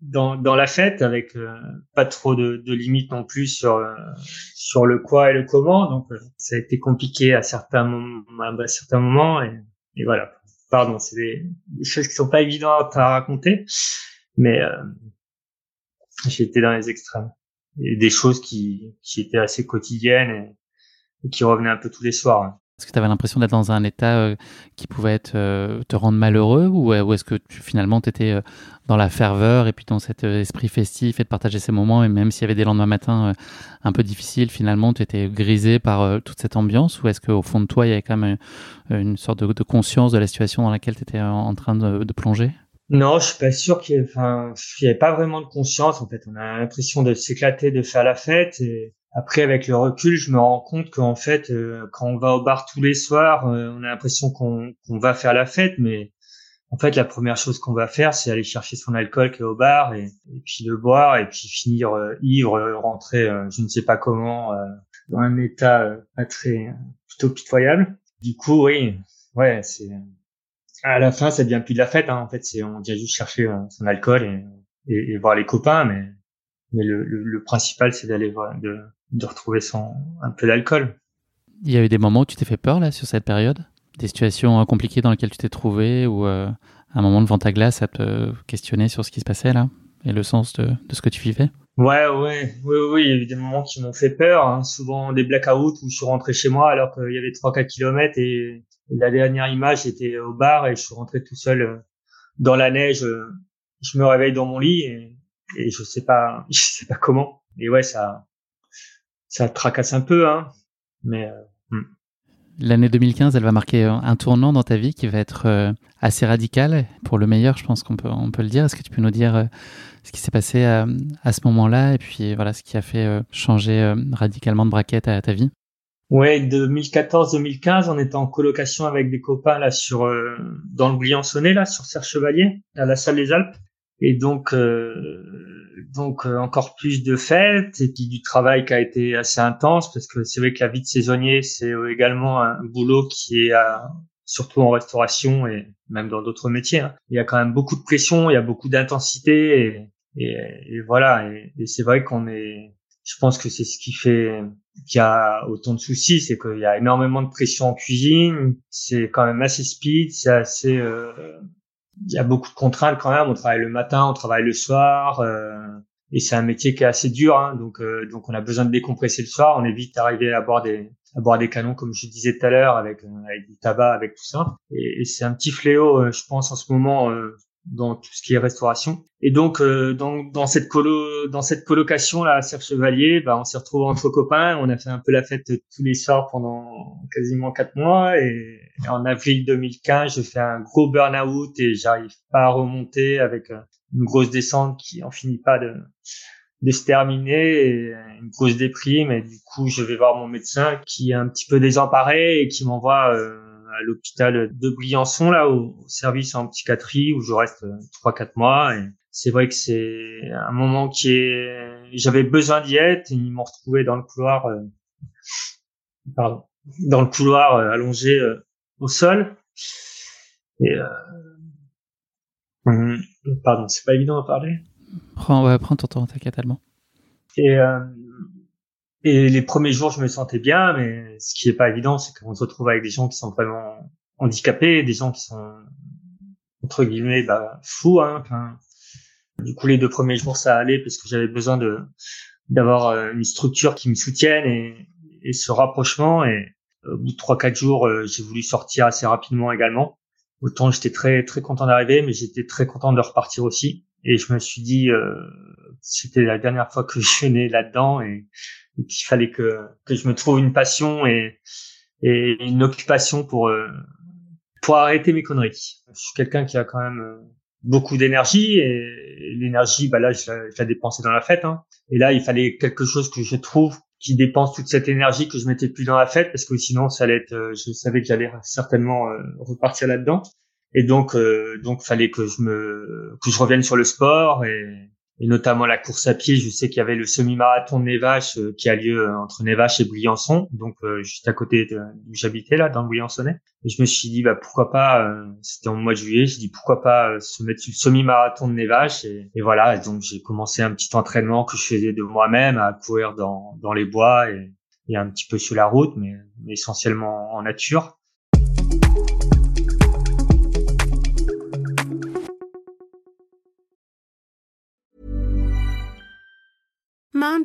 dans, dans la fête avec euh, pas trop de, de limites non plus sur euh, sur le quoi et le comment. Donc euh, ça a été compliqué à certains moments à certains moments et, voilà. Pardon c'est des, choses qui sont pas évidentes à raconter mais j'ai été dans les extrêmes. Et des choses qui qui étaient assez quotidiennes et, et qui revenaient un peu tous les soirs hein. Est-ce que tu avais l'impression d'être dans un état euh, qui pouvait euh, te rendre malheureux ou, ou est-ce que tu, finalement tu étais euh, dans la ferveur et puis dans cet esprit festif et de partager ces moments et même s'il y avait des lendemains matins un peu difficiles, finalement tu étais grisé par toute cette ambiance ou est-ce qu'au fond de toi il y avait quand même une sorte de, conscience de la situation dans laquelle tu étais en, train de, plonger? Non, je suis pas sûr qu'il y avait pas vraiment de conscience. En fait, on a l'impression de s'éclater, de faire la fête. Et, après, avec le recul, je me rends compte qu'en fait, euh, quand on va au bar tous les soirs, euh, on a l'impression qu'on va faire la fête, mais en fait, la première chose qu'on va faire, c'est aller chercher son alcool qui est au bar et, puis le boire et puis finir euh, ivre, rentrer, je ne sais pas comment, dans un état pas très plutôt pitoyable. Du coup, oui, ouais, c'est à la fin, ça devient plus de la fête. Hein. En fait, c'est on vient juste chercher son alcool et, et, et, voir les copains, mais mais le, le, le principal, c'est d'aller de de retrouver son, un peu d'alcool. Il y a eu des moments où tu t'es fait peur là sur cette période? Des situations euh, compliquées dans lesquelles tu t'es trouvé ou euh, un moment devant ta glace à te questionner sur ce qui se passait là et le sens de, de ce que tu vivais? Ouais, ouais, oui, oui, il y a eu des moments qui m'ont fait peur, hein. souvent des blackouts où je suis rentré chez moi alors qu'il y avait 3-4 kilomètres et, la dernière image était au bar et je suis rentré tout seul euh, dans la neige. Je me réveille dans mon lit et, et je sais pas, je sais pas comment. Et ouais, ça, ça tracasse un peu, hein. Mais euh, hmm. L'année 2015, elle va marquer un tournant dans ta vie qui va être euh, assez radical, pour le meilleur, je pense qu'on peut, on peut le dire. Est-ce que tu peux nous dire euh, ce qui s'est passé à, à ce moment-là et puis voilà ce qui a fait changer radicalement de braquette à, ta vie? Ouais, 2014-2015, on était en colocation avec des copains là sur dans le Briançonnet là sur Serre Chevalier à la salle des Alpes et donc donc euh, encore plus de fêtes et puis du travail qui a été assez intense parce que c'est vrai que la vie de saisonnier c'est également un boulot qui est surtout en restauration et même dans d'autres métiers. Hein. Il y a quand même beaucoup de pression, il y a beaucoup d'intensité et, et, voilà. Et, c'est vrai qu'on est, je pense que c'est ce qui fait qu'il y a autant de soucis, c'est qu'il y a énormément de pression en cuisine, c'est quand même assez speed, c'est assez euh, il y a beaucoup de contraintes quand même. On travaille le matin, on travaille le soir, euh, et c'est un métier qui est assez dur. Hein, donc, euh, donc on a besoin de décompresser le soir. On évite d'arriver à boire des à boire des canons, comme je disais tout à l'heure, avec, euh, avec du tabac, avec tout ça. Et, et c'est un petit fléau, je pense, en ce moment dans tout ce qui est restauration. Et donc, euh, dans, dans, cette colo, dans cette colocation là à Serre Chevalier, bah, on s'est retrouvés entre copains. On a fait un peu la fête tous les soirs pendant quasiment quatre mois. Et, en avril 2015, je fais un gros burn-out et j'arrive pas à remonter avec euh, une grosse descente qui en finit pas de, de se terminer et une grosse déprime. Et du coup, je vais voir mon médecin qui est un petit peu désemparé et qui m'envoie euh, à l'hôpital de Briançon, là, au, service en psychiatrie, où je reste 3-4 euh, mois. Et c'est vrai que c'est un moment qui est, j'avais besoin d'y être, et ils m'ont retrouvé dans le couloir, euh, pardon, dans le couloir euh, allongé euh, au sol. Et hum, pardon, c'est pas évident à parler. Prends, ouais, prends ton temps, t'inquiète tellement. Et et les premiers jours, je me sentais bien, mais ce qui est pas évident, c'est qu'on se retrouve avec des gens qui sont vraiment handicapés, des gens qui sont entre guillemets bah, fous. Hein, du coup, les deux premiers jours, ça allait parce que j'avais besoin de d'avoir euh, une structure qui me soutienne et, et ce rapprochement. Et au bout de trois quatre jours, euh, j'ai voulu sortir assez rapidement également. Autant j'étais très très content d'arriver, mais j'étais très content de repartir aussi. Et je me suis dit, euh, c'était la dernière fois que je venais là-dedans et, et qu'il fallait que que je me trouve une passion et et une occupation pour euh, pour arrêter mes conneries. Je suis quelqu'un qui a quand même euh, beaucoup d'énergie et l'énergie, bah là, je l'ai dépensé dans la fête. Hein. Et là, il fallait quelque chose que je trouve qui dépense toute cette énergie que je mettais plus dans la fête parce que sinon, ça allait être, euh, je savais que j'allais certainement euh, repartir là-dedans. Et donc, donc, fallait que je me, que je revienne sur le sport et, et notamment la course à pied. Je sais qu'il y avait le semi-marathon de Nevache euh, qui a lieu euh, entre Nevache et Briançon, donc euh, juste à côté où j'habitais là, dans le. Et je me suis dit, bah pourquoi pas, c'était en mois de juillet, je dis pourquoi pas se mettre sur le semi-marathon de Nevache et, voilà. donc j'ai commencé un petit entraînement que je faisais de moi-même à courir dans, dans les bois et, et un petit peu sur la route, mais essentiellement en nature.